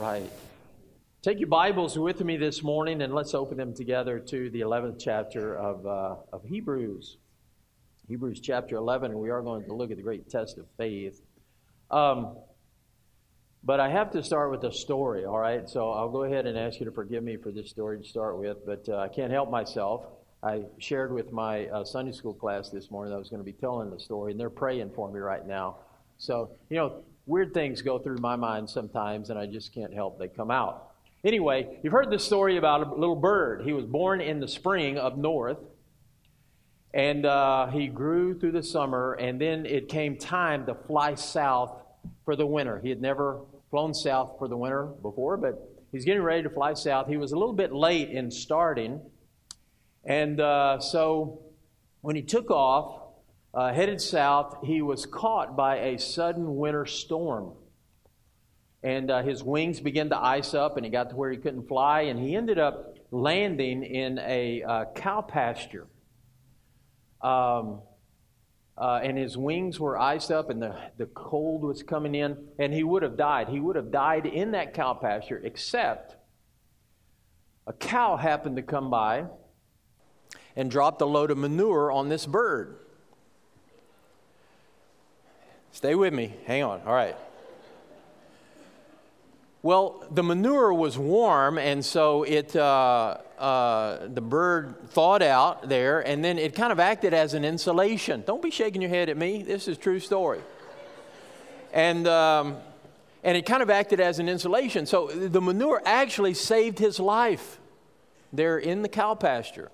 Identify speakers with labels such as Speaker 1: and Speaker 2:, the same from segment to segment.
Speaker 1: Right. Take your Bibles with me this morning and let's open them together to the 11th chapter of, uh, of Hebrews. Hebrews chapter 11, and we are going to look at the great test of faith. Um, but I have to start with a story, all right? So I'll go ahead and ask you to forgive me for this story to start with, but uh, I can't help myself. I shared with my uh, Sunday school class this morning that I was going to be telling the story, and they're praying for me right now. So, you know, weird things go through my mind sometimes, and I just can't help they come out. Anyway, you've heard this story about a little bird. He was born in the spring up north, and uh, he grew through the summer, and then it came time to fly south for the winter. He had never flown south for the winter before, but he's getting ready to fly south. He was a little bit late in starting, and uh, so when he took off, uh, headed south, he was caught by a sudden winter storm. And uh, his wings began to ice up, and he got to where he couldn't fly, and he ended up landing in a uh, cow pasture. Um, uh, and his wings were iced up, and the, the cold was coming in, and he would have died. He would have died in that cow pasture, except a cow happened to come by and dropped a load of manure on this bird. Stay with me. Hang on. All right. Well, the manure was warm, and so it uh, uh, the bird thawed out there, and then it kind of acted as an insulation. Don't be shaking your head at me. This is true story. And um, and it kind of acted as an insulation. So the manure actually saved his life there in the cow pasture.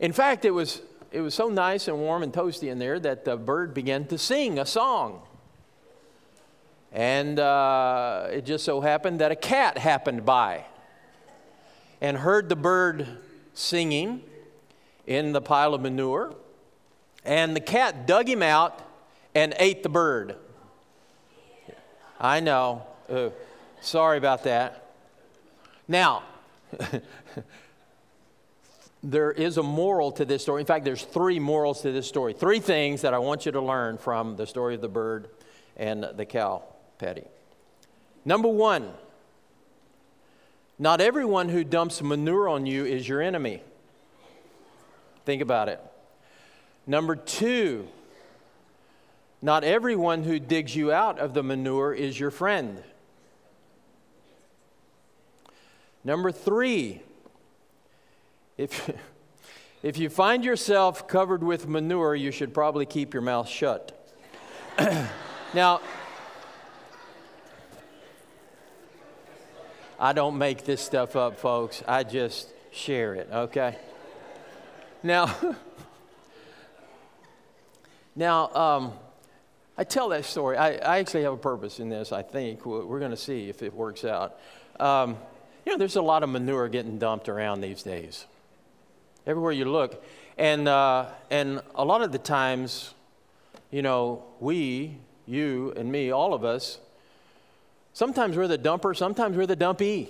Speaker 1: In fact, it was it was so nice and warm and toasty in there that the bird began to sing a song. And uh, it just so happened that a cat happened by and heard the bird singing in the pile of manure. And the cat dug him out and ate the bird. I know. Uh, sorry about that. Now, there is a moral to this story. In fact, there's three morals to this story. Three things that I want you to learn from the story of the bird and the cow patty. Number one, not everyone who dumps manure on you is your enemy. Think about it. Number two, not everyone who digs you out of the manure is your friend. Number three, if, if you find yourself covered with manure, you should probably keep your mouth shut. now, I don't make this stuff up, folks. I just share it, okay? Now, now um, I tell that story. I, I, actually have a purpose in this, I think. We're going to see if it works out. Um, you know, there's a lot of manure getting dumped around these days everywhere you look. And, uh, and a lot of the times, you know, we, you and me, all of us, sometimes we're the dumper, sometimes we're the dumpee.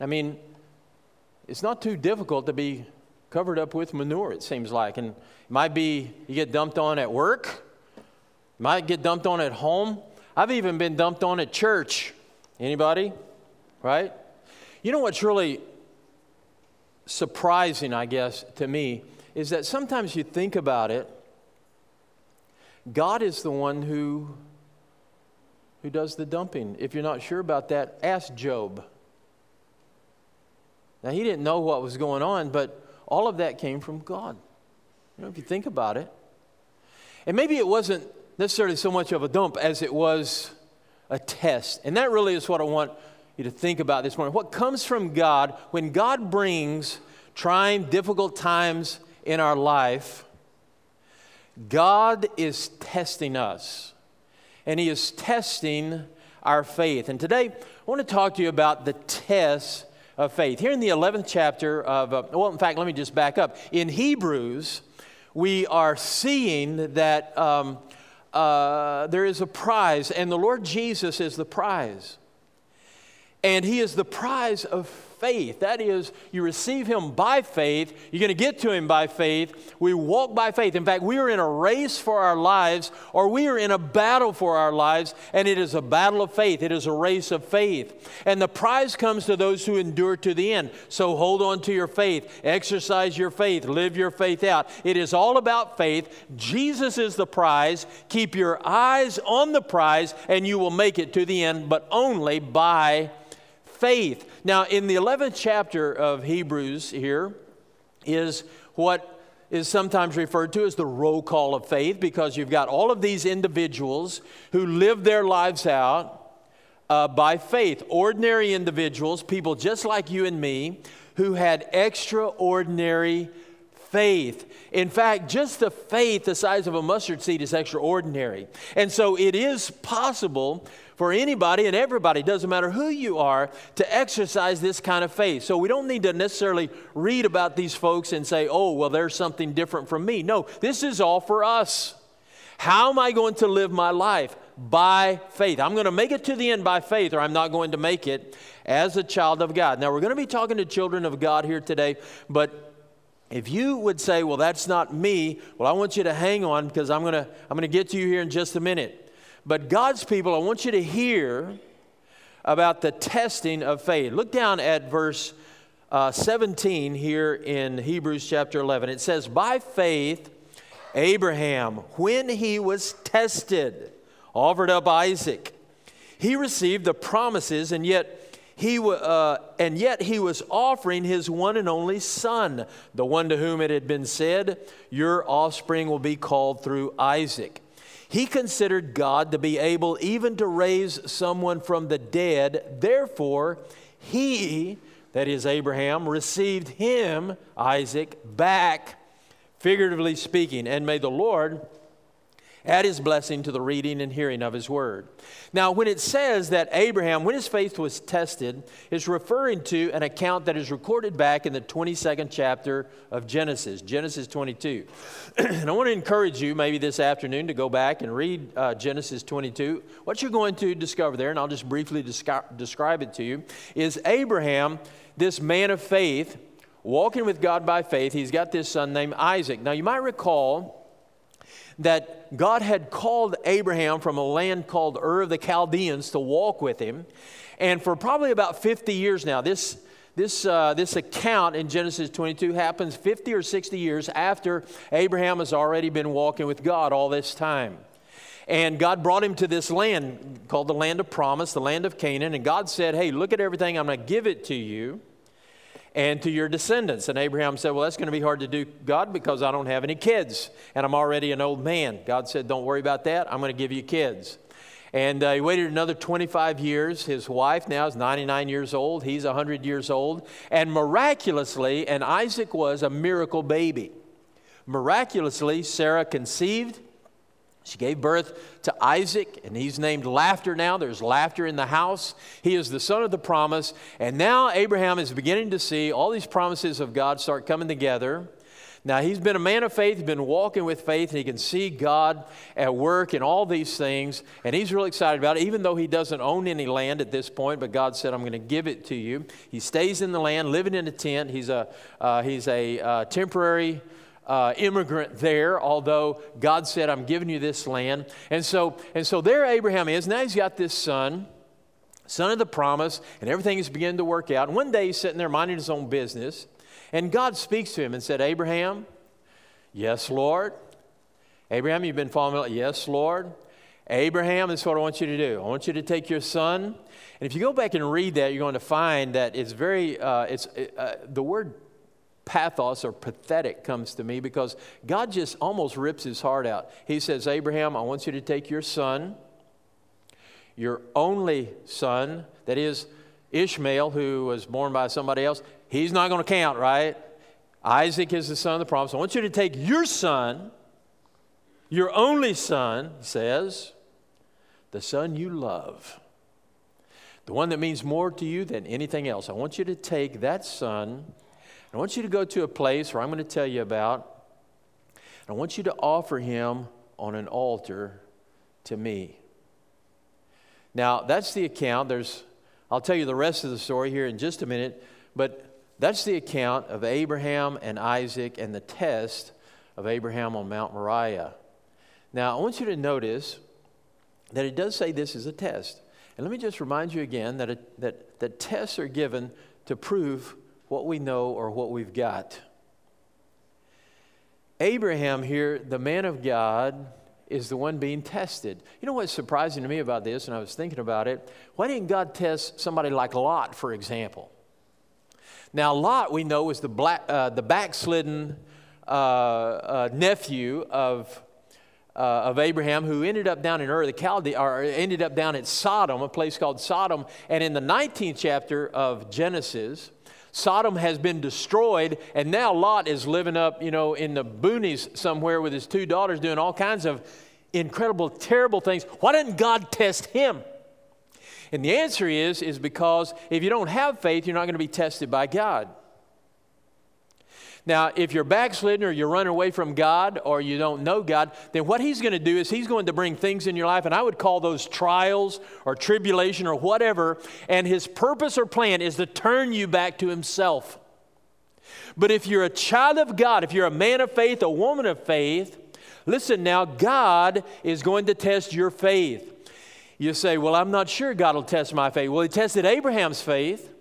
Speaker 1: I mean, it's not too difficult to be covered up with manure, it seems like. And it might be you get dumped on at work, might get dumped on at home. I've even been dumped on at church. Anybody? Right? You know what's really surprising, I guess, to me is that sometimes you think about it, God is the one who, who does the dumping. If you're not sure about that, ask Job. Now, he didn't know what was going on, but all of that came from God. You know, if you think about it. And maybe it wasn't necessarily so much of a dump as it was a test. And that really is what I want you to think about this morning. What comes from God, when God brings trying, difficult times in our life, God is testing us. And He is testing our faith. And today, I want to talk to you about the test of faith. Here in the 11th chapter of, uh, well, in fact, let me just back up. In Hebrews, we are seeing that um, uh, there is a prize, and the Lord Jesus is the prize. And He is the prize of faith. That is, you receive Him by faith. You're going to get to Him by faith. We walk by faith. In fact, we are in a race for our lives, or we are in a battle for our lives, and it is a battle of faith. It is a race of faith. And the prize comes to those who endure to the end. So hold on to your faith, exercise your faith, live your faith out. It is all about faith. Jesus is the prize. Keep your eyes on the prize, and you will make it to the end, but only by faith. Now, in the 11th chapter of Hebrews, here is what is sometimes referred to as the roll call of faith because you've got all of these individuals who live their lives out uh, by faith. Ordinary individuals, people just like you and me, who had extraordinary faith. In fact, just the faith the size of a mustard seed is extraordinary. And so it is possible for anybody and everybody, doesn't matter who you are, to exercise this kind of faith. So we don't need to necessarily read about these folks and say, oh, well, there's something different from me. No, this is all for us. How am I going to live my life? By faith. I'm going to make it to the end by faith, or I'm not going to make it as a child of God. Now, we're going to be talking to children of God here today, but if you would say, well, that's not me, well, I want you to hang on because I'm going to, I'm going to get to you here in just a minute. But God's people, I want you to hear about the testing of faith. Look down at verse uh, 17 here in Hebrews chapter 11. It says, By faith, Abraham, when he was tested, offered up Isaac. He received the promises, and yet he, uh, and yet he was offering his one and only son, the one to whom it had been said, Your offspring will be called through Isaac. He considered God to be able even to raise someone from the dead. Therefore, he, that is Abraham, received him, Isaac, back, figuratively speaking. And may the Lord add his blessing to the reading and hearing of his word. Now, when it says that Abraham, when his faith was tested, is referring to an account that is recorded back in the 22nd chapter of Genesis, Genesis 22. and I want to encourage you, maybe this afternoon, to go back and read uh, Genesis 22. What you're going to discover there, and I'll just briefly descri- describe it to you, is Abraham, this man of faith, walking with God by faith. He's got this son named Isaac. Now, you might recall that God had called Abraham from a land called Ur of the Chaldeans to walk with him. And for probably about 50 years now, this, this, uh, this account in Genesis 22 happens 50 or 60 years after Abraham has already been walking with God all this time. And God brought him to this land called the land of promise, the land of Canaan. And God said, Hey, look at everything, I'm going to give it to you and to your descendants. And Abraham said, Well, that's going to be hard to do, God, because I don't have any kids and I'm already an old man. God said, Don't worry about that. I'm going to give you kids. And uh, he waited another 25 years. His wife now is 99 years old. He's 100 years old. And miraculously, and Isaac was a miracle baby. Miraculously, Sarah conceived she gave birth to Isaac, and he's named Laughter now. There's laughter in the house. He is the son of the promise. And now Abraham is beginning to see all these promises of God start coming together. Now, he's been a man of faith, been walking with faith, and he can see God at work in all these things, and he's really excited about it, even though he doesn't own any land at this point, but God said, I'm going to give it to you. He stays in the land, living in a tent. He's a, uh, he's a uh, temporary uh, immigrant there, although God said, I'm giving you this land. And so, and so there Abraham is. Now he's got this son, son of the promise, and everything is beginning to work out. And one day he's sitting there minding his own business, and God speaks to him and said, Abraham, yes, Lord. Abraham, you've been following me? Yes, Lord. Abraham, this is what I want you to do. I want you to take your son. And if you go back and read that, you're going to find that it's very, uh, it's, uh, the word pathos or pathetic comes to me because God just almost rips his heart out. He says, Abraham, I want you to take your son, your only son, that is Ishmael, who was born by somebody else. He's not going to count, right? Isaac is the son of the promise. I want you to take your son, your only son, says, the son you love, the one that means more to you than anything else. I want you to take that son I want you to go to a place where I'm going to tell you about. I want you to offer him on an altar to me. Now, that's the account. There's I'll tell you the rest of the story here in just a minute, But that's the account of Abraham and Isaac and the test of Abraham on Mount Moriah. Now, I want you to notice that it does say this is a test. And let me just remind you again that, it, that, that tests are given to prove what we know or what we've got. Abraham here, the man of God, is the one being tested. You know what's surprising to me about this, and I was thinking about it? Why didn't God test somebody like Lot, for example? Now, Lot, we know, was the, black, uh, the backslidden uh, uh, nephew of, uh, of Abraham who ended up down in Ur the Chaldees, or ended up down at Sodom, a place called Sodom. And in the 19th chapter of Genesis, Sodom has been destroyed, and now Lot is living up, you know, in the boonies somewhere with his two daughters doing all kinds of incredible, terrible things. Why didn't God test him? And the answer is, is because if you don't have faith, you're not going to be tested by God. Now, if you're backslidden or you're running away from God or you don't know God, then what He's going to do is He's going to bring things in your life, and I would call those trials or tribulation or whatever, and His purpose or plan is to turn you back to Himself. But if you're a child of God, if you're a man of faith, a woman of faith, listen now, God is going to test your faith. You say, Well, I'm not sure God will test my faith. Well, He tested Abraham's faith.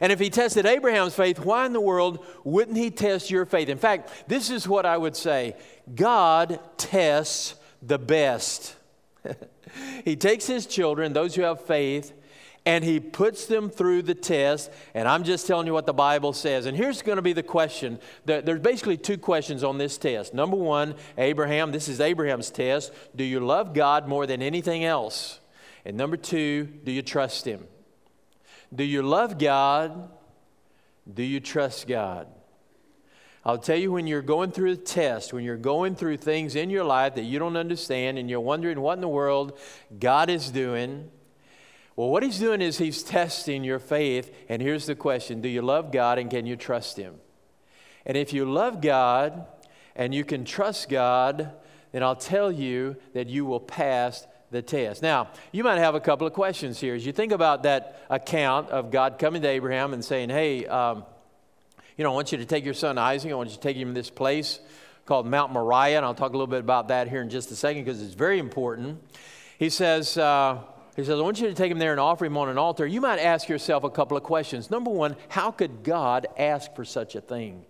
Speaker 1: And if he tested Abraham's faith, why in the world wouldn't he test your faith? In fact, this is what I would say God tests the best. he takes his children, those who have faith, and he puts them through the test. And I'm just telling you what the Bible says. And here's going to be the question there's basically two questions on this test. Number one, Abraham, this is Abraham's test. Do you love God more than anything else? And number two, do you trust him? Do you love God? Do you trust God? I'll tell you when you're going through a test, when you're going through things in your life that you don't understand and you're wondering what in the world God is doing. Well, what He's doing is He's testing your faith. And here's the question Do you love God and can you trust Him? And if you love God and you can trust God, then I'll tell you that you will pass the test. Now, you might have a couple of questions here. As you think about that account of God coming to Abraham and saying, hey, um, you know, I want you to take your son Isaac, I want you to take him to this place called Mount Moriah, and I'll talk a little bit about that here in just a second because it's very important. He says, uh, he says, I want you to take him there and offer him on an altar. You might ask yourself a couple of questions. Number one, how could God ask for such a thing?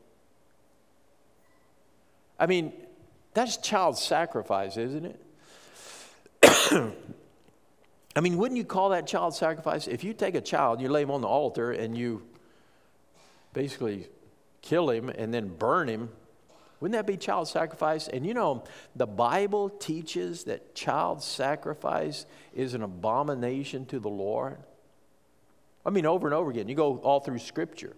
Speaker 1: I mean, that's child sacrifice, isn't it? I mean, wouldn't you call that child sacrifice? If you take a child, you lay him on the altar, and you basically kill him and then burn him, wouldn't that be child sacrifice? And you know, the Bible teaches that child sacrifice is an abomination to the Lord. I mean, over and over again. You go all through Scripture.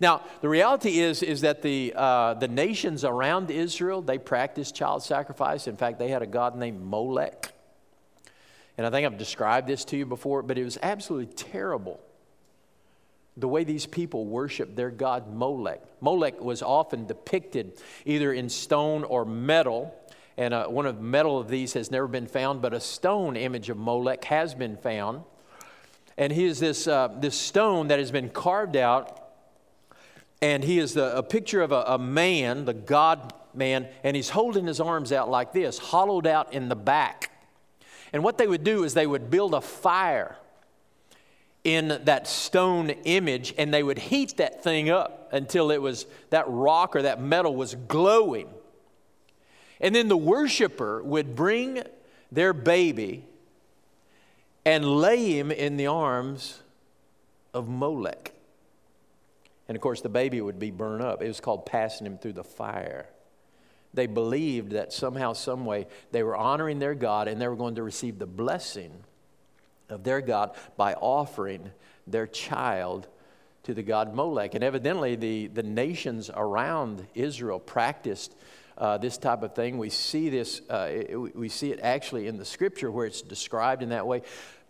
Speaker 1: Now, the reality is, is that the, uh, the nations around Israel, they practiced child sacrifice. In fact, they had a god named Molech. And I think I've described this to you before, but it was absolutely terrible the way these people worshiped their god Molech. Molech was often depicted either in stone or metal. And uh, one of metal of these has never been found, but a stone image of Molech has been found. And he is this, uh, this stone that has been carved out and he is the, a picture of a, a man, the God man, and he's holding his arms out like this, hollowed out in the back. And what they would do is they would build a fire in that stone image and they would heat that thing up until it was that rock or that metal was glowing. And then the worshiper would bring their baby and lay him in the arms of Molech. And of course, the baby would be burned up. It was called passing him through the fire. They believed that somehow, some way, they were honoring their God and they were going to receive the blessing of their God by offering their child to the god Molech. And evidently, the, the nations around Israel practiced uh, this type of thing. We see this, uh, it, we see it actually in the scripture where it's described in that way.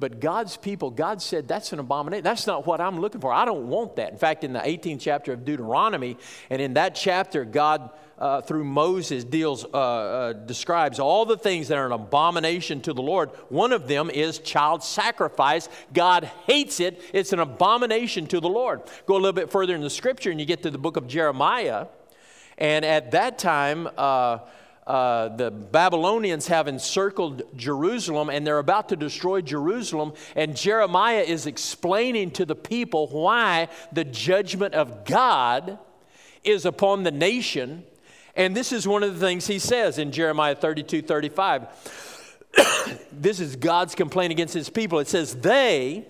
Speaker 1: But God's people, God said, that's an abomination. That's not what I'm looking for. I don't want that. In fact, in the 18th chapter of Deuteronomy, and in that chapter, God, uh, through Moses, deals, uh, uh, describes all the things that are an abomination to the Lord. One of them is child sacrifice. God hates it, it's an abomination to the Lord. Go a little bit further in the scripture, and you get to the book of Jeremiah. And at that time, uh, the Babylonians have encircled Jerusalem and they're about to destroy Jerusalem. And Jeremiah is explaining to the people why the judgment of God is upon the nation. And this is one of the things he says in Jeremiah 32 35. this is God's complaint against his people. It says, They,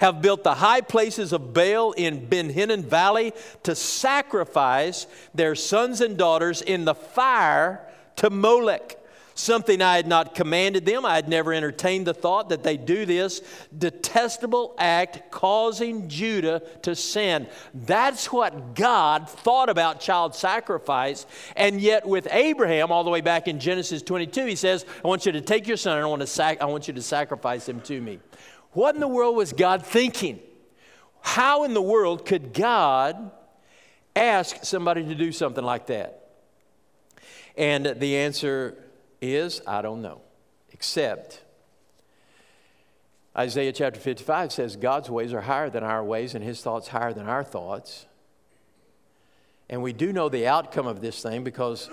Speaker 1: have built the high places of Baal in Ben Hinnom Valley to sacrifice their sons and daughters in the fire to Molech. Something I had not commanded them. I had never entertained the thought that they do this detestable act causing Judah to sin. That's what God thought about child sacrifice. And yet, with Abraham, all the way back in Genesis 22, he says, I want you to take your son and I want, to sac- I want you to sacrifice him to me. What in the world was God thinking? How in the world could God ask somebody to do something like that? And the answer is I don't know, except Isaiah chapter 55 says God's ways are higher than our ways and his thoughts higher than our thoughts. And we do know the outcome of this thing because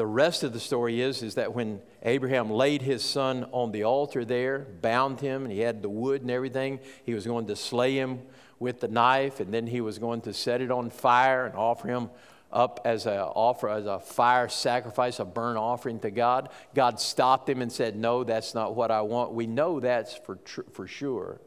Speaker 1: the rest of the story is, is that when Abraham laid his son on the altar there, bound him, and he had the wood and everything, he was going to slay him with the knife, and then he was going to set it on fire and offer him up as a offer as a fire sacrifice, a burnt offering to God. God stopped him and said, "No, that's not what I want." We know that's for tr- for sure.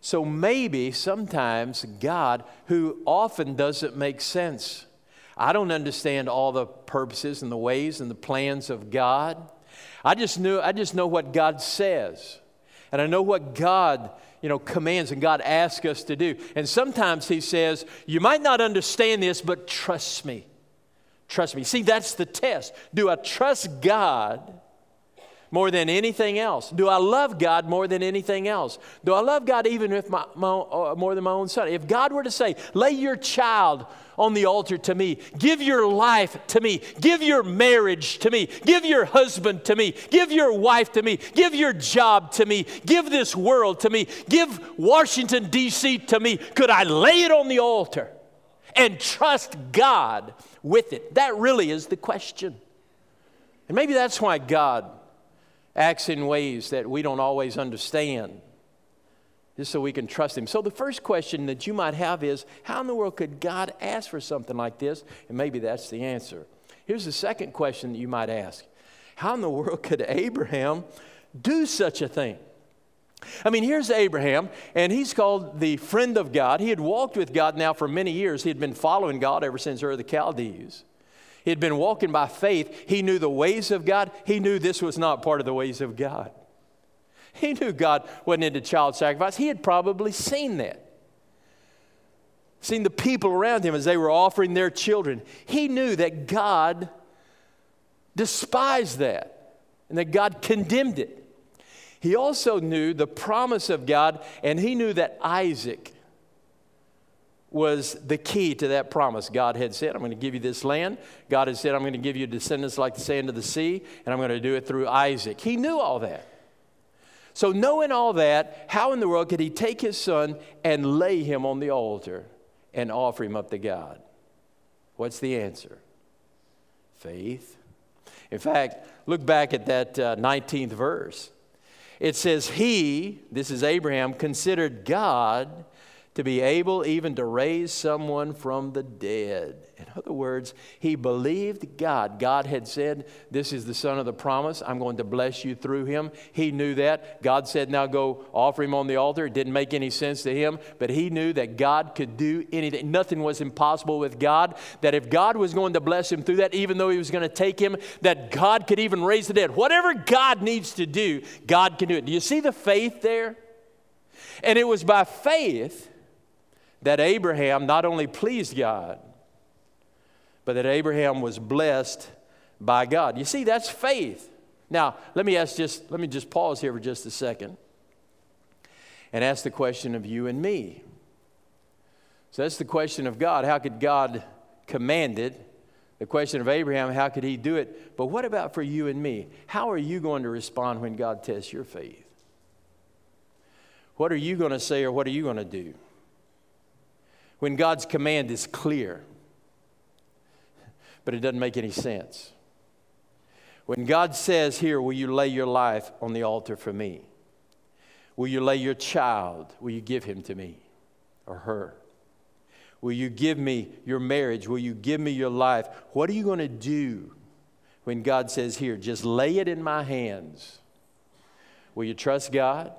Speaker 1: So maybe sometimes God, who often doesn't make sense, I don't understand all the purposes and the ways and the plans of God. I just knew I just know what God says. And I know what God, you know, commands and God asks us to do. And sometimes he says, "You might not understand this, but trust me." Trust me. See, that's the test. Do I trust God more than anything else? Do I love God more than anything else? Do I love God even if my, my, uh, more than my own son? If God were to say, lay your child on the altar to me, give your life to me, give your marriage to me, give your husband to me, give your wife to me, give your job to me, give this world to me, give Washington, D.C. to me, could I lay it on the altar and trust God with it? That really is the question. And maybe that's why God acts in ways that we don't always understand, just so we can trust Him. So, the first question that you might have is how in the world could God ask for something like this? And maybe that's the answer. Here's the second question that you might ask How in the world could Abraham do such a thing? I mean, here's Abraham, and he's called the friend of God. He had walked with God now for many years. He had been following God ever since Ur of the Chaldees. He had been walking by faith. He knew the ways of God. He knew this was not part of the ways of God. He knew God wasn't into child sacrifice. He had probably seen that. Seen the people around him as they were offering their children. He knew that God despised that and that God condemned it. He also knew the promise of God, and he knew that Isaac was the key to that promise. God had said, I'm going to give you this land. God had said, I'm going to give you descendants like the sand of the sea, and I'm going to do it through Isaac. He knew all that. So, knowing all that, how in the world could he take his son and lay him on the altar and offer him up to God? What's the answer? Faith. In fact, look back at that uh, 19th verse. It says, He, this is Abraham, considered God to be able even to raise someone from the dead. In other words, he believed God. God had said, This is the son of the promise. I'm going to bless you through him. He knew that. God said, Now go offer him on the altar. It didn't make any sense to him, but he knew that God could do anything. Nothing was impossible with God. That if God was going to bless him through that, even though he was going to take him, that God could even raise the dead. Whatever God needs to do, God can do it. Do you see the faith there? And it was by faith that Abraham not only pleased God, but that Abraham was blessed by God. You see, that's faith. Now, let me ask just let me just pause here for just a second and ask the question of you and me. So that's the question of God. How could God command it? The question of Abraham, how could he do it? But what about for you and me? How are you going to respond when God tests your faith? What are you going to say or what are you going to do? When God's command is clear, but it doesn't make any sense. When God says, Here, will you lay your life on the altar for me? Will you lay your child? Will you give him to me or her? Will you give me your marriage? Will you give me your life? What are you going to do when God says, Here, just lay it in my hands? Will you trust God?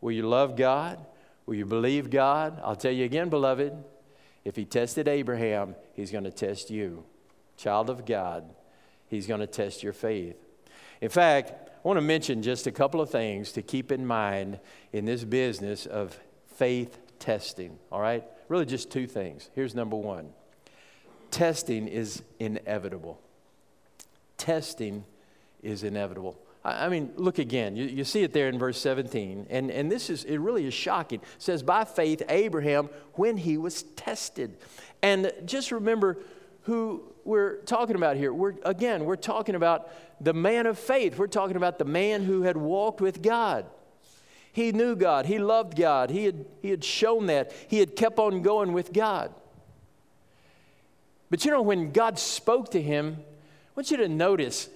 Speaker 1: Will you love God? Will you believe God? I'll tell you again, beloved, if He tested Abraham, He's going to test you. Child of God, He's going to test your faith. In fact, I want to mention just a couple of things to keep in mind in this business of faith testing, all right? Really, just two things. Here's number one testing is inevitable. Testing is inevitable. I mean, look again. You, you, see it there in verse 17. And, and this is, it really is shocking. It says, by faith, Abraham, when he was tested. And just remember who we're talking about here. We're, again, we're talking about the man of faith. We're talking about the man who had walked with God. He knew God. He loved God. He had, he had shown that. He had kept on going with God. But you know, when God spoke to him, I want you to notice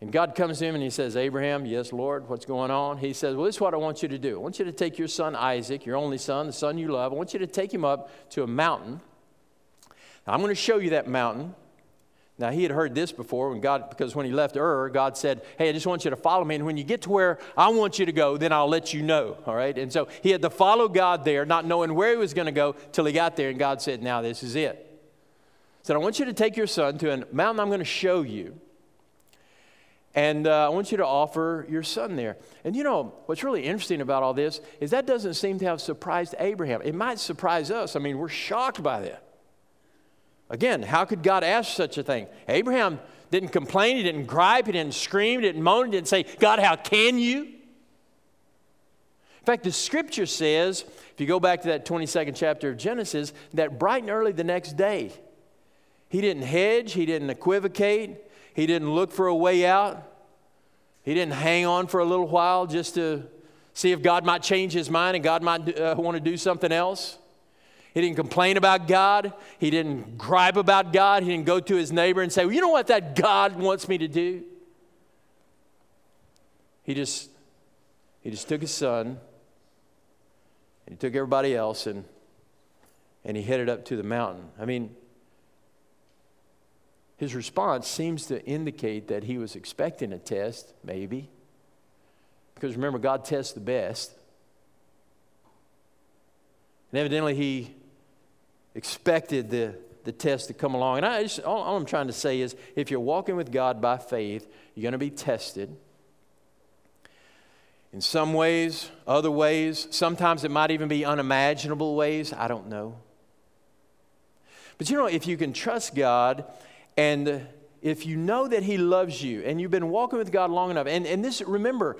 Speaker 1: and God comes to him and he says, Abraham, yes, Lord, what's going on? He says, Well, this is what I want you to do. I want you to take your son Isaac, your only son, the son you love. I want you to take him up to a mountain. Now, I'm going to show you that mountain. Now, he had heard this before when God, because when he left Ur, God said, Hey, I just want you to follow me. And when you get to where I want you to go, then I'll let you know. All right? And so he had to follow God there, not knowing where he was going to go till he got there. And God said, Now this is it. He said, I want you to take your son to a mountain I'm going to show you. And uh, I want you to offer your son there. And you know, what's really interesting about all this is that doesn't seem to have surprised Abraham. It might surprise us. I mean, we're shocked by that. Again, how could God ask such a thing? Abraham didn't complain, he didn't gripe, he didn't scream, he didn't moan, he didn't say, God, how can you? In fact, the scripture says, if you go back to that 22nd chapter of Genesis, that bright and early the next day, he didn't hedge, he didn't equivocate, he didn't look for a way out. He didn't hang on for a little while just to see if God might change his mind and God might uh, want to do something else. He didn't complain about God. He didn't gripe about God. He didn't go to his neighbor and say, well, You know what that God wants me to do? He just, he just took his son and he took everybody else and, and he headed up to the mountain. I mean, his response seems to indicate that he was expecting a test, maybe. Because remember, God tests the best. And evidently, he expected the, the test to come along. And I just, all, all I'm trying to say is if you're walking with God by faith, you're going to be tested. In some ways, other ways, sometimes it might even be unimaginable ways. I don't know. But you know, if you can trust God and if you know that He loves you and you've been walking with God long enough, and, and this, remember,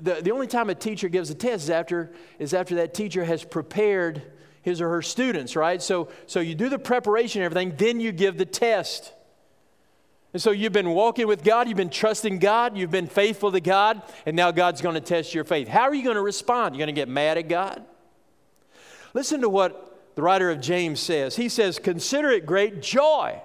Speaker 1: the, the only time a teacher gives a test is after, is after that teacher has prepared his or her students, right? So, so you do the preparation and everything, then you give the test. And so you've been walking with God, you've been trusting God, you've been faithful to God, and now God's going to test your faith. How are you going to respond? You're going to get mad at God? Listen to what the writer of James says. He says, Consider it great joy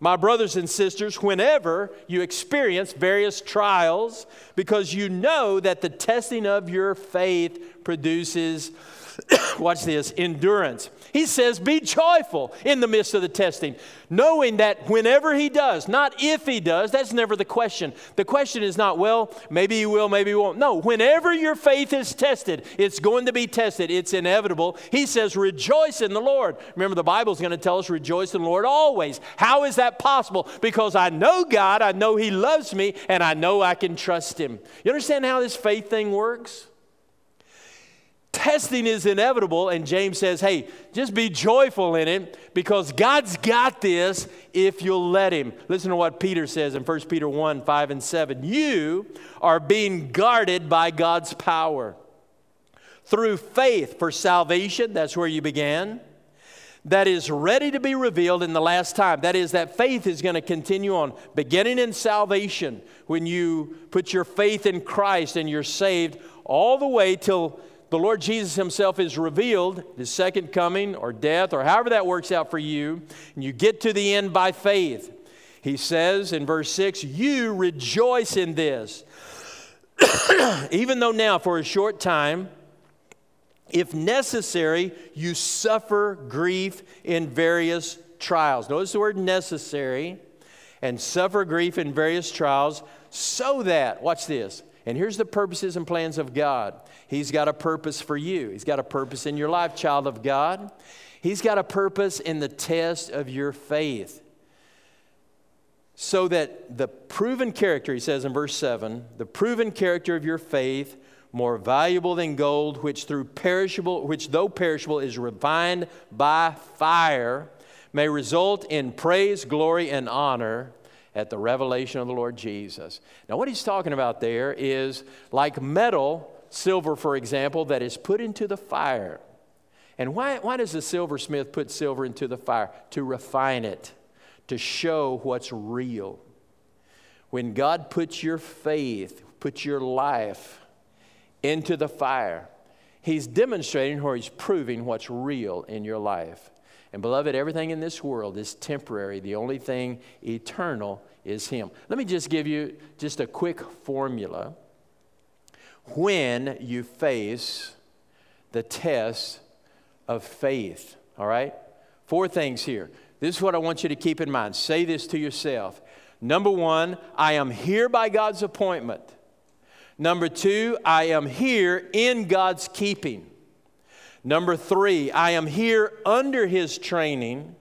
Speaker 1: my brothers and sisters, whenever you experience various trials, because you know that the testing of your faith produces watch this, endurance. He says, Be joyful in the midst of the testing, knowing that whenever He does, not if He does, that's never the question. The question is not, well, maybe He will, maybe He won't. No, whenever your faith is tested, it's going to be tested, it's inevitable. He says, Rejoice in the Lord. Remember, the Bible is going to tell us, Rejoice in the Lord always. How is that possible? Because I know God, I know He loves me, and I know I can trust Him. You understand how this faith thing works?
Speaker 2: Testing is inevitable, and James says, hey, just be joyful in it because God's got this if you'll let Him. Listen to what Peter says in 1 Peter 1 5 and 7. You are being guarded by God's power through faith for salvation. That's where you began. That is ready to be revealed in the last time. That is, that faith is going to continue on, beginning in salvation, when you put your faith in Christ and you're saved, all the way till the Lord Jesus Himself is revealed, His second coming or death or however that works out for you, and you get to the end by faith. He says in verse 6, You rejoice in this, even though now for a short time, if necessary, you suffer grief in various trials. Notice the word necessary and suffer grief in various trials, so that, watch this, and here's the purposes and plans of God. He's got a purpose for you, He's got a purpose in your life, child of God. He's got a purpose in the test of your faith. So that the proven character, he says in verse 7, the proven character of your faith more valuable than gold, which through perishable, which though perishable is refined by fire, may result in praise, glory, and honor at the revelation of the Lord Jesus. Now, what he's talking about there is like metal, silver, for example, that is put into the fire. And why, why does the silversmith put silver into the fire? To refine it, to show what's real. When God puts your faith, puts your life, into the fire. He's demonstrating or he's proving what's real in your life. And beloved, everything in this world is temporary. The only thing eternal is him. Let me just give you just a quick formula. When you face the test of faith, all right? Four things here. This is what I want you to keep in mind. Say this to yourself. Number one, I am here by God's appointment. Number two, I am here in God's keeping. Number three, I am here under His training.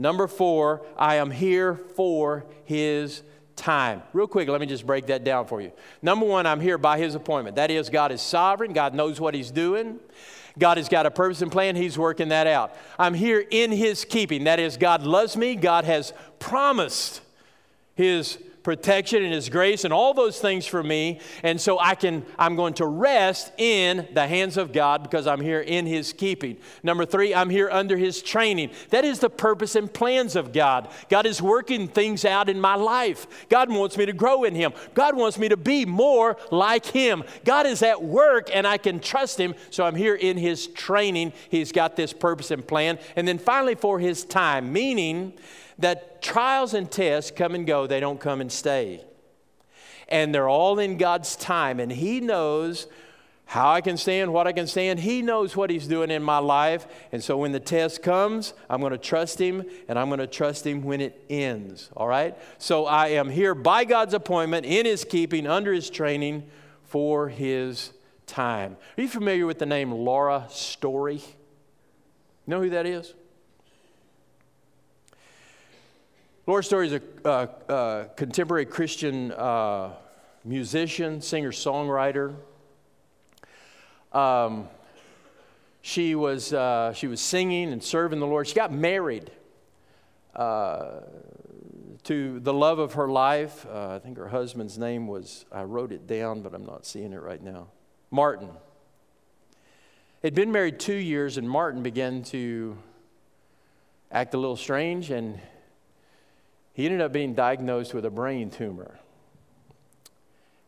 Speaker 2: Number four, I am here for His time. Real quick, let me just break that down for you. Number one, I'm here by His appointment. That is, God is sovereign, God knows what He's doing. God has got a purpose and plan, He's working that out. I'm here in His keeping. That is, God loves me, God has promised His protection and his grace and all those things for me. And so i can i'm going to rest in the hands of god because i'm here in his keeping. Number three i'm here under his training. That is the purpose and plans of god. God is working things out in my life. God wants me to grow in him. God wants me to be more like him. God is at work and i can trust him so i'm here in his training. He's got this purpose and plan. And then finally for his time meaning that trials and tests come and go, they don't come and stay. And they're all in God's time, and He knows how I can stand, what I can stand. He knows what He's doing in my life. And so when the test comes, I'm going to trust Him, and I'm going to trust Him when it ends. All right? So I am here by God's appointment, in His keeping, under His training for His time. Are you familiar with the name Laura Story? You know who that is? Laura Story is a contemporary Christian uh, musician, singer, songwriter. Um, she was uh, she was singing and serving the Lord. She got married uh, to the love of her life. Uh, I think her husband's name was I wrote it down, but I'm not seeing it right now. Martin. They'd been married two years, and Martin began to act a little strange and he ended up being diagnosed with a brain tumor.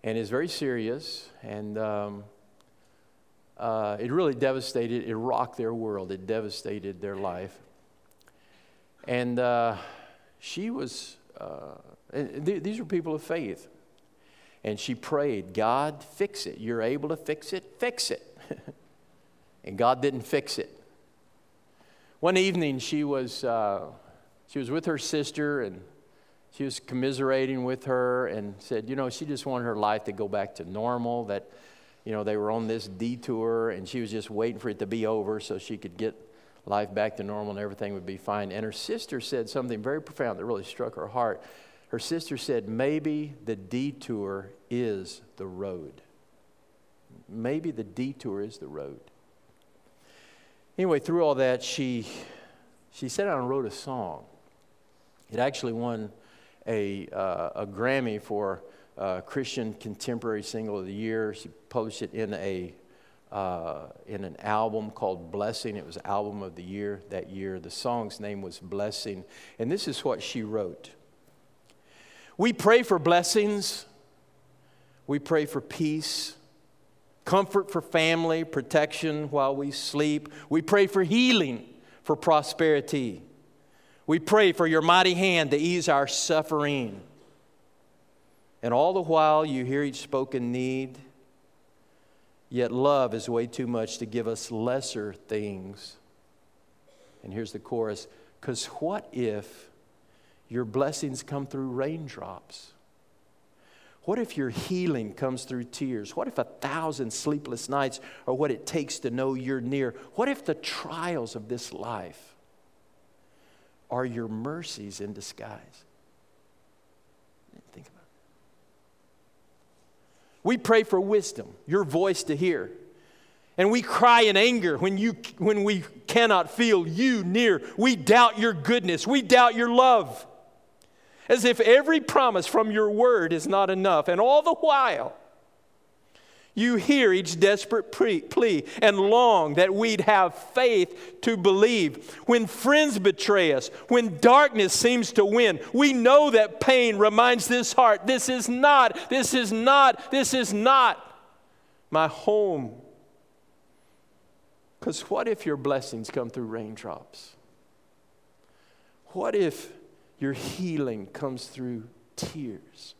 Speaker 2: And it's very serious, and um, uh, it really devastated, it rocked their world, it devastated their life. And uh, she was, uh, th- these were people of faith. And she prayed, God, fix it. You're able to fix it, fix it. and God didn't fix it. One evening, she was, uh, she was with her sister, and she was commiserating with her and said, you know, she just wanted her life to go back to normal, that, you know, they were on this detour and she was just waiting for it to be over so she could get life back to normal and everything would be fine. And her sister said something very profound that really struck her heart. Her sister said, maybe the detour is the road. maybe the detour is the road. Anyway, through all that, she, she sat down and wrote a song. It actually won a, uh, a Grammy for uh, Christian Contemporary Single of the Year. She published it in, a, uh, in an album called Blessing. It was Album of the Year that year. The song's name was Blessing. And this is what she wrote We pray for blessings, we pray for peace comfort for family, protection while we sleep. We pray for healing, for prosperity. We pray for your mighty hand to ease our suffering. And all the while, you hear each spoken need, yet love is way too much to give us lesser things. And here's the chorus because what if your blessings come through raindrops? What if your healing comes through tears? What if a thousand sleepless nights are what it takes to know you're near? What if the trials of this life are your mercies in disguise? Think about. We pray for wisdom, your voice to hear. And we cry in anger when, you, when we cannot feel you near. We doubt your goodness. We doubt your love as if every promise from your word is not enough. And all the while, you hear each desperate plea and long that we'd have faith to believe. When friends betray us, when darkness seems to win, we know that pain reminds this heart this is not, this is not, this is not my home. Because what if your blessings come through raindrops? What if your healing comes through tears?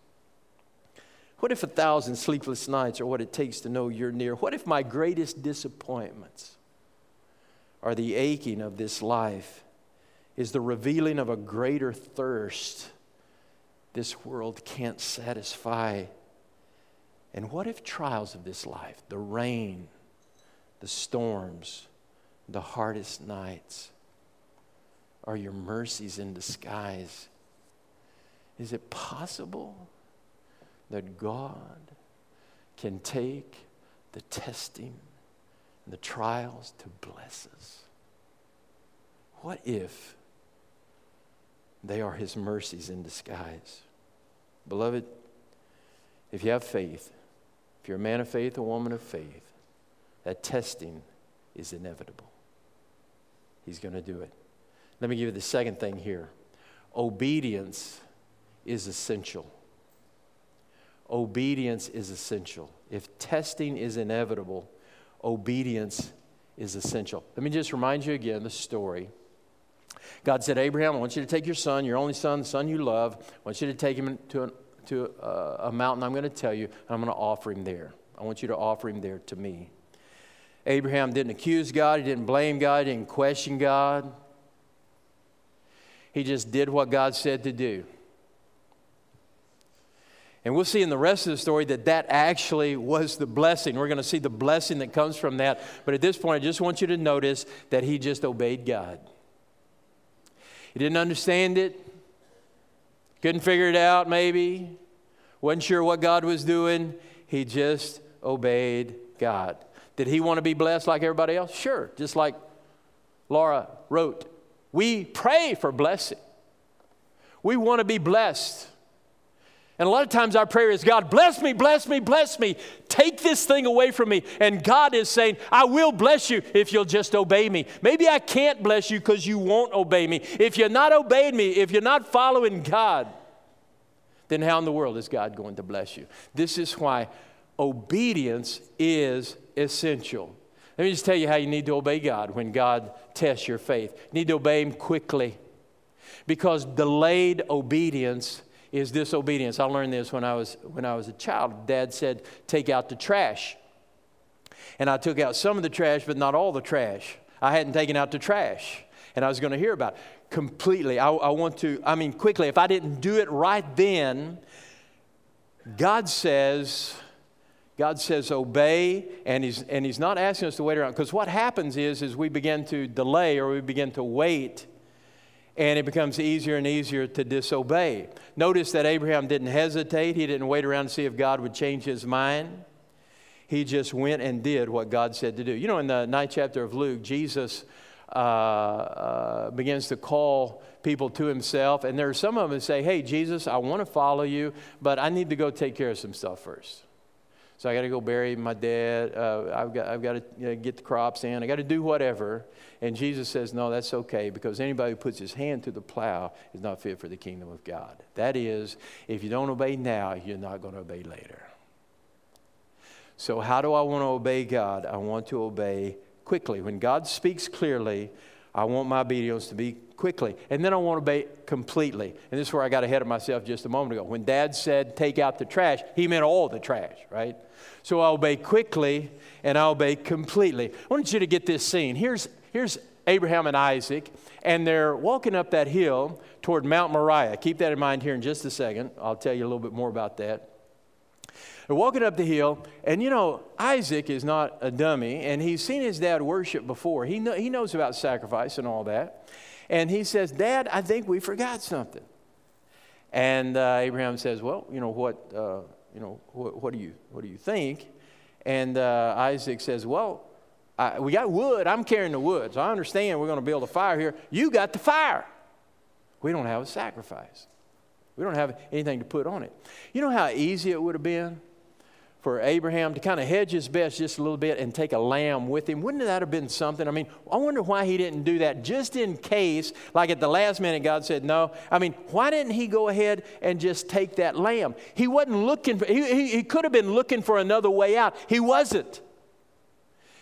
Speaker 2: What if a thousand sleepless nights are what it takes to know you're near? What if my greatest disappointments are the aching of this life, is the revealing of a greater thirst this world can't satisfy? And what if trials of this life, the rain, the storms, the hardest nights, are your mercies in disguise. Is it possible that God can take the testing and the trials to bless us? What if they are His mercies in disguise? Beloved, if you have faith, if you're a man of faith, a woman of faith, that testing is inevitable. He's going to do it. Let me give you the second thing here obedience is essential. Obedience is essential. If testing is inevitable, obedience is essential. Let me just remind you again the story. God said, Abraham, I want you to take your son, your only son, the son you love. I want you to take him to, an, to a, a mountain I'm going to tell you, and I'm going to offer him there. I want you to offer him there to me. Abraham didn't accuse God, he didn't blame God, he didn't question God. He just did what God said to do. And we'll see in the rest of the story that that actually was the blessing. We're going to see the blessing that comes from that. But at this point, I just want you to notice that he just obeyed God. He didn't understand it, couldn't figure it out, maybe, wasn't sure what God was doing. He just obeyed God. Did he want to be blessed like everybody else? Sure, just like Laura wrote we pray for blessing. We want to be blessed. And a lot of times our prayer is, God, bless me, bless me, bless me. Take this thing away from me. And God is saying, I will bless you if you'll just obey me. Maybe I can't bless you because you won't obey me. If you're not obeying me, if you're not following God, then how in the world is God going to bless you? This is why obedience is essential. Let me just tell you how you need to obey God when God tests your faith. You need to obey Him quickly because delayed obedience is disobedience. I learned this when I was, when I was a child. Dad said, Take out the trash. And I took out some of the trash, but not all the trash. I hadn't taken out the trash, and I was going to hear about it completely. I, I want to, I mean, quickly, if I didn't do it right then, God says, God says obey, and he's, and he's not asking us to wait around. Because what happens is, is we begin to delay or we begin to wait, and it becomes easier and easier to disobey. Notice that Abraham didn't hesitate. He didn't wait around to see if God would change his mind. He just went and did what God said to do. You know, in the ninth chapter of Luke, Jesus uh, uh, begins to call people to himself. And there are some of them that say, Hey, Jesus, I want to follow you, but I need to go take care of some stuff first. So I got to go bury my dad. Uh, I've got, I've got to you know, get the crops in. I got to do whatever. And Jesus says, No, that's okay because anybody who puts his hand to the plow is not fit for the kingdom of God. That is, if you don't obey now, you're not going to obey later. So, how do I want to obey God? I want to obey quickly. When God speaks clearly, I want my obedience to be quickly. And then I want to obey completely. And this is where I got ahead of myself just a moment ago. When dad said, take out the trash, he meant all the trash, right? So I obey quickly and I obey completely. I want you to get this scene. Here's, here's Abraham and Isaac, and they're walking up that hill toward Mount Moriah. Keep that in mind here in just a second. I'll tell you a little bit more about that. They're walking up the hill, and you know, Isaac is not a dummy, and he's seen his dad worship before. He, know, he knows about sacrifice and all that. And he says, Dad, I think we forgot something. And uh, Abraham says, Well, you know, what, uh, you know, what, what, do you, what do you think? And uh, Isaac says, Well, I, we got wood. I'm carrying the wood. So I understand we're going to build a fire here. You got the fire. We don't have a sacrifice. We don't have anything to put on it. You know how easy it would have been for Abraham to kind of hedge his bets just a little bit and take a lamb with him. Wouldn't that have been something? I mean, I wonder why he didn't do that just in case, like at the last minute, God said no. I mean, why didn't he go ahead and just take that lamb? He wasn't looking for, he, he, he could have been looking for another way out. He wasn't.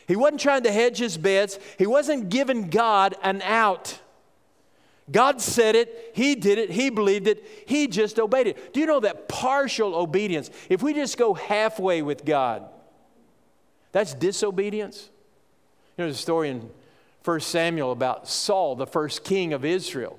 Speaker 2: He wasn't trying to hedge his bets, he wasn't giving God an out. God said it, He did it, He believed it, He just obeyed it. Do you know that partial obedience, if we just go halfway with God, that's disobedience? You know, there's a story in 1 Samuel about Saul, the first king of Israel.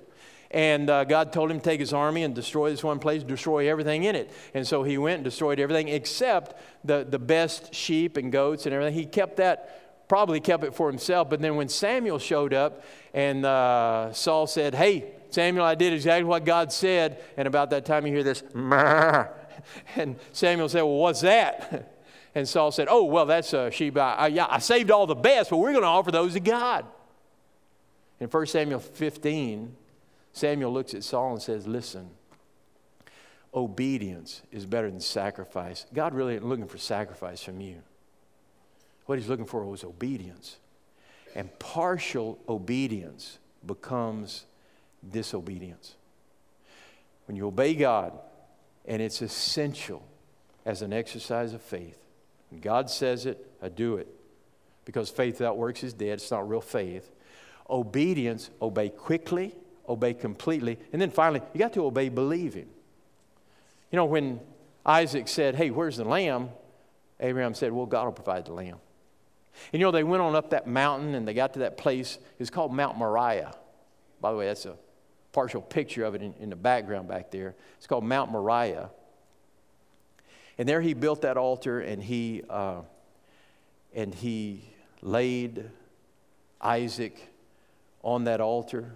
Speaker 2: And uh, God told him to take his army and destroy this one place, destroy everything in it. And so he went and destroyed everything except the, the best sheep and goats and everything. He kept that probably kept it for himself. But then when Samuel showed up and uh, Saul said, Hey, Samuel, I did exactly what God said. And about that time you hear this, and Samuel said, Well, what's that? And Saul said, Oh, well, that's a sheep. I, yeah, I saved all the best, but we're going to offer those to God. In 1 Samuel 15, Samuel looks at Saul and says, Listen, obedience is better than sacrifice. God really isn't looking for sacrifice from you. What he's looking for was obedience. And partial obedience becomes disobedience. When you obey God, and it's essential as an exercise of faith. When God says it, I do it. Because faith without works is dead. It's not real faith. Obedience, obey quickly, obey completely. And then finally, you got to obey believing. You know, when Isaac said, Hey, where's the lamb? Abraham said, Well, God will provide the lamb. And you know, they went on up that mountain and they got to that place. It's called Mount Moriah. By the way, that's a partial picture of it in, in the background back there. It's called Mount Moriah. And there he built that altar and he, uh, and he laid Isaac on that altar.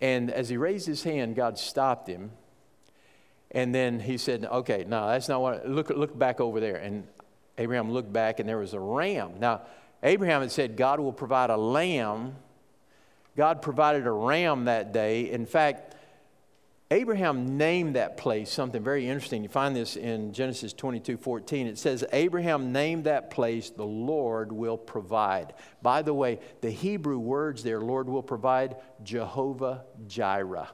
Speaker 2: And as he raised his hand, God stopped him. And then he said, Okay, no, that's not what, look, look back over there. And Abraham looked back and there was a ram. Now, Abraham had said God will provide a lamb. God provided a ram that day. In fact, Abraham named that place something very interesting. You find this in Genesis 22 14. It says, Abraham named that place, the Lord will provide. By the way, the Hebrew words there, Lord will provide, Jehovah Jireh.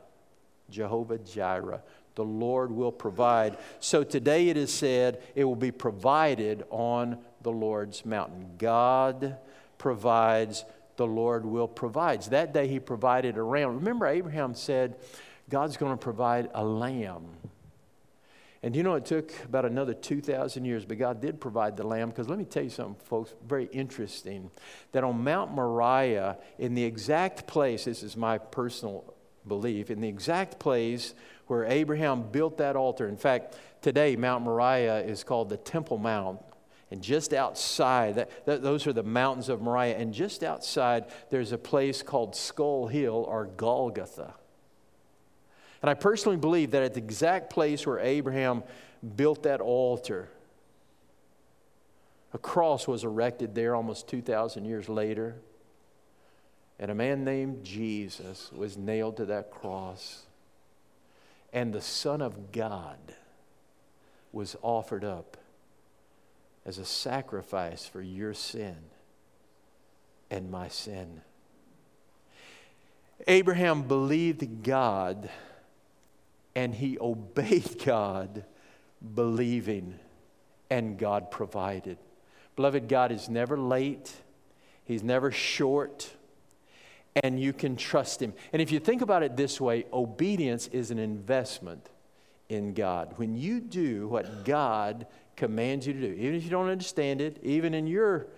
Speaker 2: Jehovah Jireh the Lord will provide. So today it is said it will be provided on the Lord's mountain. God provides, the Lord will provide. That day he provided a ram. Remember, Abraham said, God's going to provide a lamb. And you know, it took about another 2,000 years, but God did provide the lamb. Because let me tell you something, folks, very interesting. That on Mount Moriah, in the exact place, this is my personal belief, in the exact place where Abraham built that altar. In fact, today Mount Moriah is called the Temple Mount. And just outside, that, that, those are the mountains of Moriah. And just outside, there's a place called Skull Hill or Golgotha. And I personally believe that at the exact place where Abraham built that altar, A cross was erected there almost 2,000 years later. And a man named Jesus was nailed to that cross. And the Son of God was offered up as a sacrifice for your sin and my sin. Abraham believed God and he obeyed God, believing, and God provided. Beloved, God is never late, He's never short, and you can trust Him. And if you think about it this way, obedience is an investment in God. When you do what God commands you to do, even if you don't understand it, even in your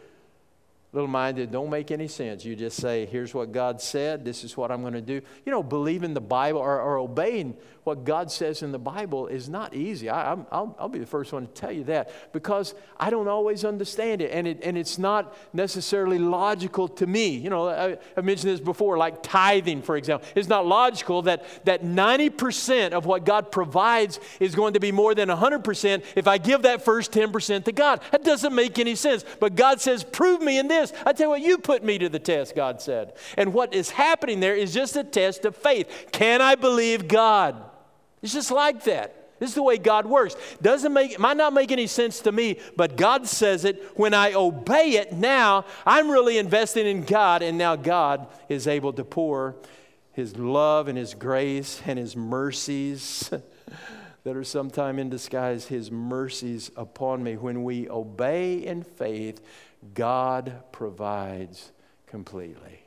Speaker 2: little mind that don't make any sense. You just say, here's what God said, this is what I'm going to do. You know, believing the Bible or, or obeying what God says in the Bible is not easy. I, will I'll be the first one to tell you that because I don't always understand it and, it, and it's not necessarily logical to me. You know, I, I mentioned this before, like tithing, for example. It's not logical that, that 90% of what God provides is going to be more than 100% if I give that first 10% to God. That doesn't make any sense. But God says, prove me in this. I tell you what, you put me to the test, God said. And what is happening there is just a test of faith. Can I believe God? It's just like that. This is the way God works. Doesn't make might not make any sense to me, but God says it. When I obey it, now I'm really investing in God, and now God is able to pour His love and His grace and His mercies that are sometime in disguise, His mercies upon me. When we obey in faith, God provides completely.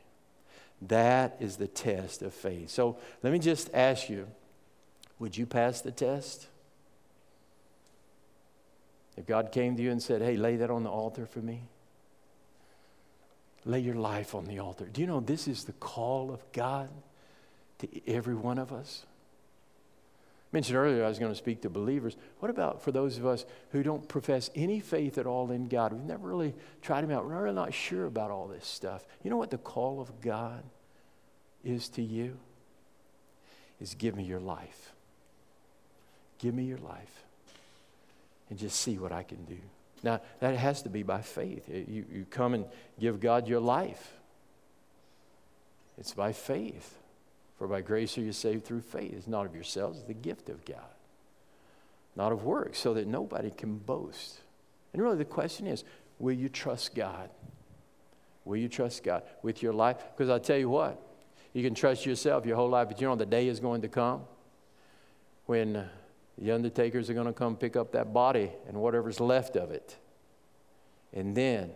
Speaker 2: That is the test of faith. So let me just ask you would you pass the test? If God came to you and said, Hey, lay that on the altar for me, lay your life on the altar. Do you know this is the call of God to every one of us? Mentioned earlier I was going to speak to believers. What about for those of us who don't profess any faith at all in God? We've never really tried Him out. We're really not sure about all this stuff. You know what the call of God is to you? Is give me your life. Give me your life and just see what I can do. Now, that has to be by faith. You, you come and give God your life. It's by faith. For by grace are you saved through faith. It's not of yourselves, it's the gift of God, not of works, so that nobody can boast. And really, the question is will you trust God? Will you trust God with your life? Because I tell you what, you can trust yourself your whole life, but you know the day is going to come when the undertakers are going to come pick up that body and whatever's left of it. And then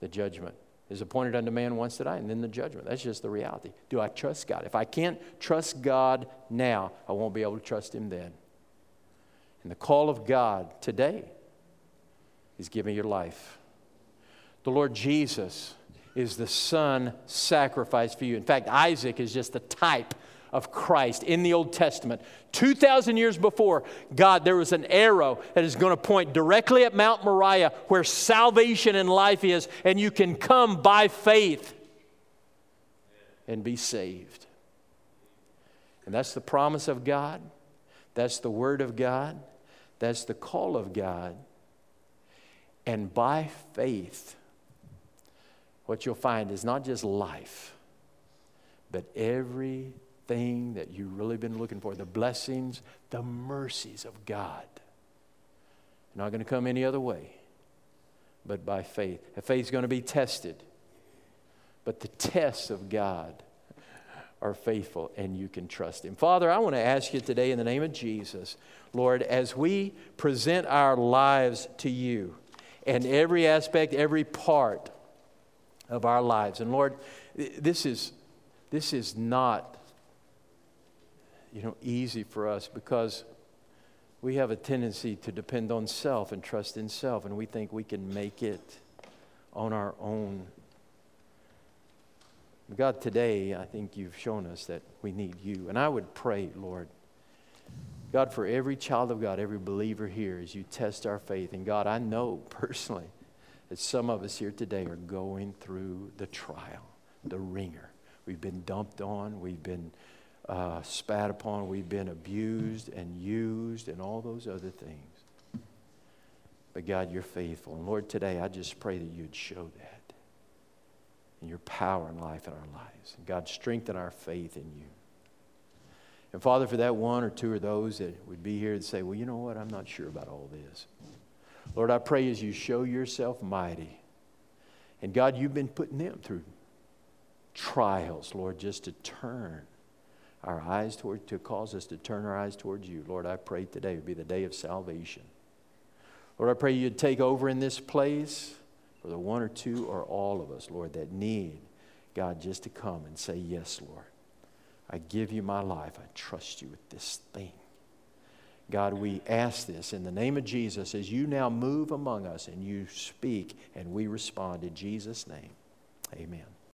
Speaker 2: the judgment is appointed unto man once to die, and then the judgment. That's just the reality. Do I trust God? If I can't trust God now, I won't be able to trust Him then. And the call of God today is giving your life. The Lord Jesus is the son sacrificed for you. In fact, Isaac is just the type of Christ in the Old Testament. 2,000 years before, God, there was an arrow that is going to point directly at Mount Moriah where salvation and life is, and you can come by faith and be saved. And that's the promise of God, that's the Word of God, that's the call of God. And by faith, what you'll find is not just life, but every thing that you've really been looking for the blessings, the mercies of God. Are not going to come any other way but by faith. A faith is going to be tested, but the tests of God are faithful and you can trust Him. Father, I want to ask you today in the name of Jesus, Lord, as we present our lives to you and every aspect, every part of our lives, and Lord, this is, this is not you know, easy for us because we have a tendency to depend on self and trust in self, and we think we can make it on our own. God, today, I think you've shown us that we need you. And I would pray, Lord, God, for every child of God, every believer here, as you test our faith. And God, I know personally that some of us here today are going through the trial, the wringer. We've been dumped on, we've been uh, spat upon, we've been abused and used, and all those other things. But God, you're faithful. And Lord, today I just pray that you'd show that in your power and life in our lives. And God, strengthen our faith in you. And Father, for that one or two of those that would be here and say, well, you know what? I'm not sure about all this. Lord, I pray as you show yourself mighty. And God, you've been putting them through trials, Lord, just to turn our eyes toward, to cause us to turn our eyes towards you. Lord, I pray today would be the day of salvation. Lord, I pray you'd take over in this place for the one or two or all of us, Lord, that need God just to come and say, Yes, Lord. I give you my life. I trust you with this thing. God, we ask this in the name of Jesus as you now move among us and you speak and we respond in Jesus' name. Amen.